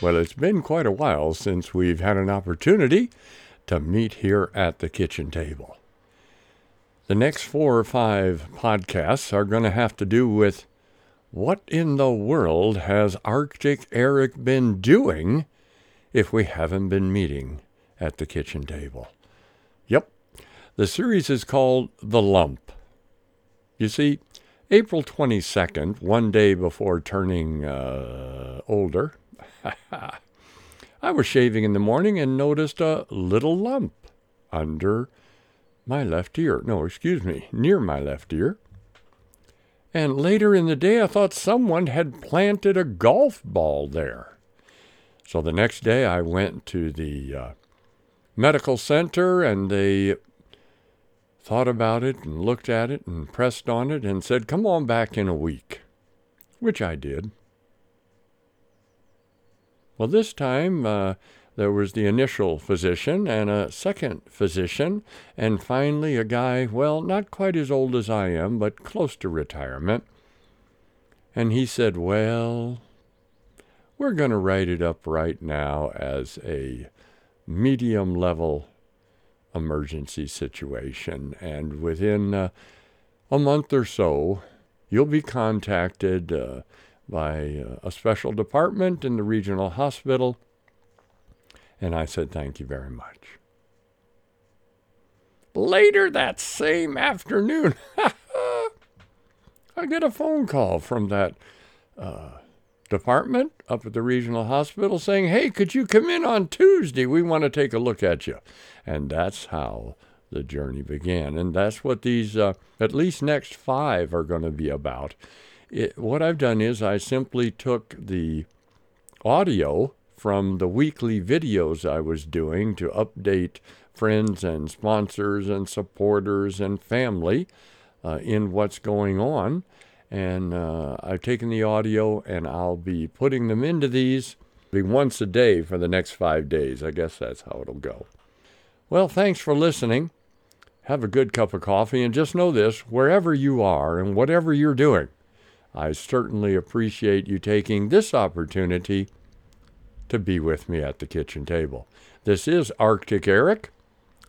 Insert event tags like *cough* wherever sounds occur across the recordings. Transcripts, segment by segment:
Well, it's been quite a while since we've had an opportunity to meet here at the kitchen table. The next four or five podcasts are going to have to do with what in the world has Arctic Eric been doing if we haven't been meeting at the kitchen table? Yep, the series is called The Lump. You see, April 22nd, one day before turning uh, older, *laughs* I was shaving in the morning and noticed a little lump under my left ear. No, excuse me, near my left ear. And later in the day, I thought someone had planted a golf ball there. So the next day, I went to the uh, medical center and they thought about it and looked at it and pressed on it and said, Come on back in a week, which I did. Well, this time uh, there was the initial physician and a second physician, and finally a guy, well, not quite as old as I am, but close to retirement. And he said, Well, we're going to write it up right now as a medium level emergency situation. And within uh, a month or so, you'll be contacted uh, by uh, a special department in the regional hospital. And I said, Thank you very much. Later that same afternoon, *laughs* I get a phone call from that uh, department up at the regional hospital saying, Hey, could you come in on Tuesday? We want to take a look at you. And that's how the journey began. And that's what these, uh, at least next five, are going to be about it, what I've done is I simply took the audio from the weekly videos I was doing to update friends and sponsors and supporters and family uh, in what's going on. And uh, I've taken the audio and I'll be putting them into these be once a day for the next five days. I guess that's how it'll go. Well, thanks for listening. Have a good cup of coffee and just know this wherever you are and whatever you're doing, I certainly appreciate you taking this opportunity to be with me at the kitchen table. This is Arctic Eric.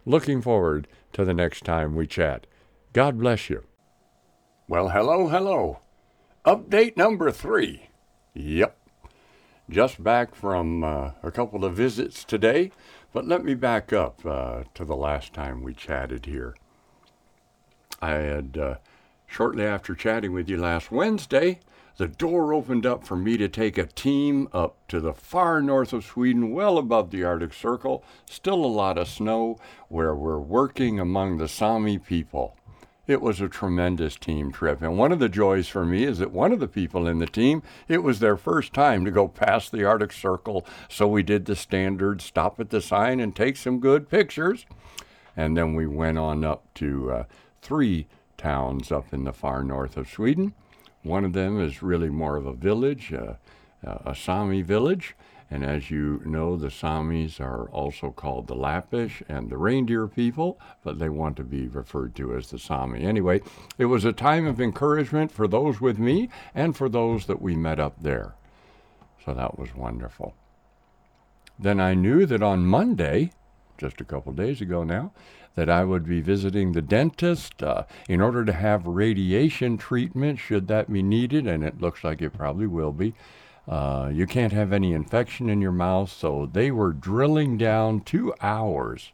Looking forward to the next time we chat. God bless you. Well, hello, hello. Update number three. Yep. Just back from uh, a couple of visits today, but let me back up uh, to the last time we chatted here. I had uh, Shortly after chatting with you last Wednesday, the door opened up for me to take a team up to the far north of Sweden, well above the Arctic Circle, still a lot of snow, where we're working among the Sami people. It was a tremendous team trip, and one of the joys for me is that one of the people in the team, it was their first time to go past the Arctic Circle, so we did the standard stop at the sign and take some good pictures. And then we went on up to uh, three towns up in the far north of Sweden. One of them is really more of a village, a Sami village. And as you know, the Samis are also called the Lappish and the reindeer people, but they want to be referred to as the Sami. Anyway, it was a time of encouragement for those with me and for those that we met up there. So that was wonderful. Then I knew that on Monday, just a couple days ago now, that I would be visiting the dentist uh, in order to have radiation treatment should that be needed, and it looks like it probably will be. Uh, you can't have any infection in your mouth, so they were drilling down two hours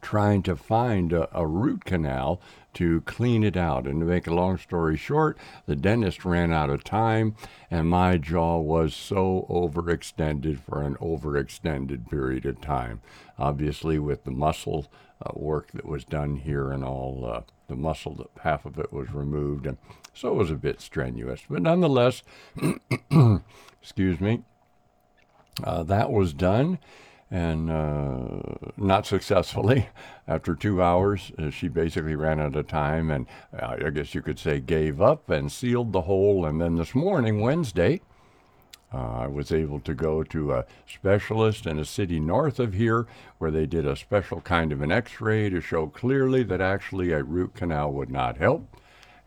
trying to find a, a, root canal to clean it out. And to make a long story short, the dentist ran out of time, and my jaw was so overextended for an overextended period of time. Obviously, with the muscle uh, work that was done here and all, uh, the muscle, that half of it was removed, and so it was a bit strenuous. But nonetheless, *coughs* excuse me, uh, that was done and uh, not successfully. *laughs* After two hours, uh, she basically ran out of time, and uh, I guess you could say gave up and sealed the hole. And then this morning, Wednesday, uh, I was able to go to a specialist in a city north of here where they did a special kind of an x ray to show clearly that actually a root canal would not help.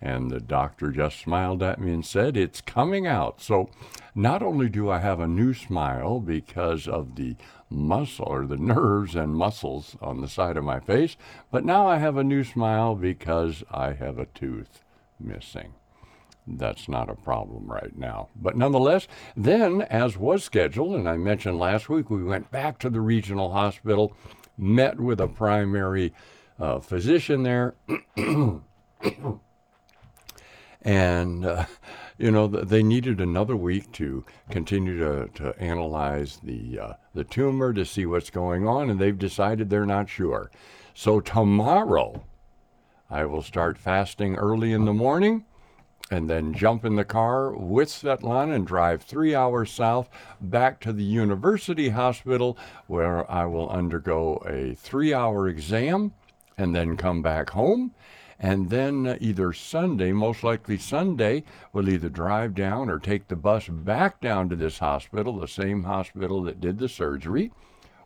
And the doctor just smiled at me and said, It's coming out. So not only do I have a new smile because of the muscle or the nerves and muscles on the side of my face, but now I have a new smile because I have a tooth missing. That's not a problem right now. But nonetheless, then, as was scheduled, and I mentioned last week, we went back to the regional hospital, met with a primary uh, physician there. *clears throat* *coughs* and uh, you know they needed another week to continue to, to analyze the uh, the tumor to see what's going on, and they've decided they're not sure. So tomorrow, I will start fasting early in the morning, and then jump in the car with Svetlana and drive three hours south back to the university hospital, where I will undergo a three-hour exam, and then come back home and then uh, either Sunday, most likely Sunday, we'll either drive down or take the bus back down to this hospital, the same hospital that did the surgery,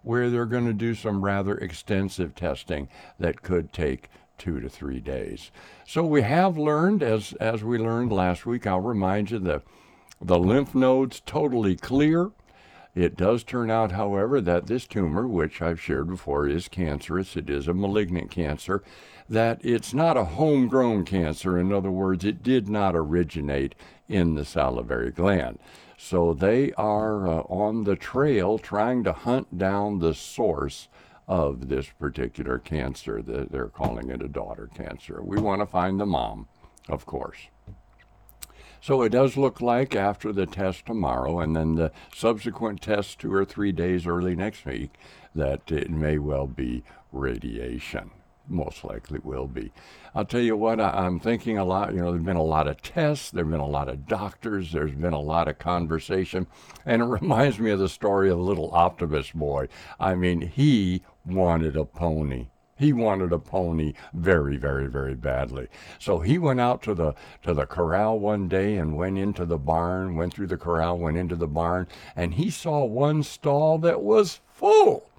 where they're going to do some rather extensive testing that could take two to three days. So we have learned, as as we learned last week, I'll remind you the the lymph nodes totally clear. It does turn out, however, that this tumor, which I've shared before, is cancerous. It is a malignant cancer. That it's not a homegrown cancer. In other words, it did not originate in the salivary gland. So they are uh, on the trail trying to hunt down the source of this particular cancer. That they're calling it a daughter cancer. We want to find the mom, of course. So it does look like after the test tomorrow and then the subsequent test two or three days early next week that it may well be radiation. Most likely will be. I'll tell you what, I, am thinking a lot. You know, there's been a lot of tests, there's been a lot of doctors, there's been a lot of conversation. And it *laughs* reminds me of the story of little optimist boy. I mean, he wanted a pony. He wanted a pony very, very, very badly. So he went out to the to the corral one day and went into the barn, went through the corral, went into the barn, and he saw one stall that was full,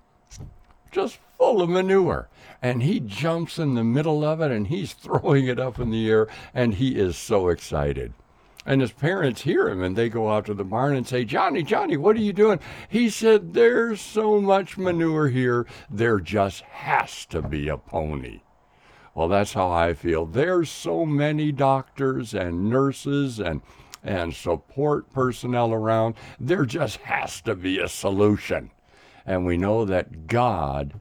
just full of manure. And he jumps in the middle of it and he's *laughs* throwing it up in the air and he is so excited. And his parents hear him and they go out to the barn and say, Johnny, Johnny, what are you doing? He said, There's so much manure here, there just has to be a pony. Well, that's how I feel. There's so many doctors and nurses and and support personnel around. There just has to be a solution. And we know that God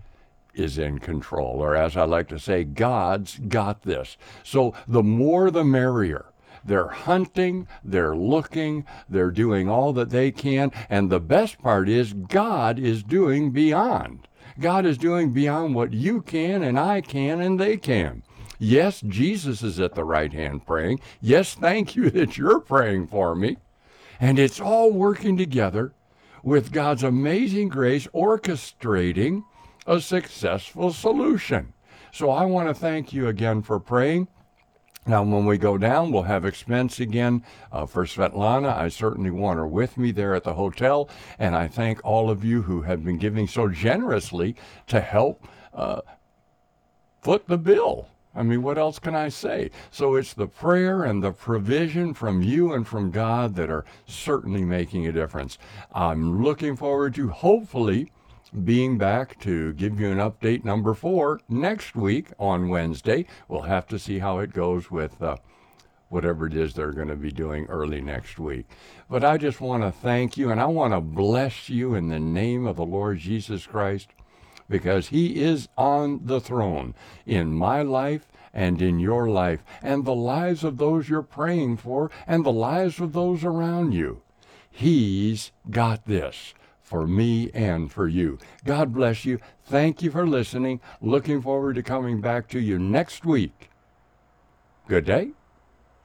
is in control, or as I like to say, God's got this. So the more the merrier. They're hunting, they're looking, they're doing all that they can. And the best part is, God is doing beyond. God is doing beyond what you can, and I can, and they can. Yes, Jesus is at the right hand praying. Yes, thank you *laughs* that you're praying for me. And it's all working together with God's amazing grace orchestrating a successful solution. So I want to thank you again for praying. Now, when we go down, we'll have expense again uh, for Svetlana. I certainly want her with me there at the hotel. And I thank all of you who have been giving so generously to help uh, foot the bill. I mean, what else can I say? So it's the prayer and the provision from you and from God that are certainly making a difference. I'm looking forward to hopefully being back to give you an update number four next week on Wednesday. We'll have to see how it goes with uh, whatever it is they're going to be doing early next week. But I just want to thank you and I want to bless you in the name of the Lord Jesus Christ because He is on the throne in my life and in your life and the lives of those you're praying for and the lives of those around you. He's got this for me and for you. God bless you. Thank you for listening. Looking forward to coming back to you next week. Good day.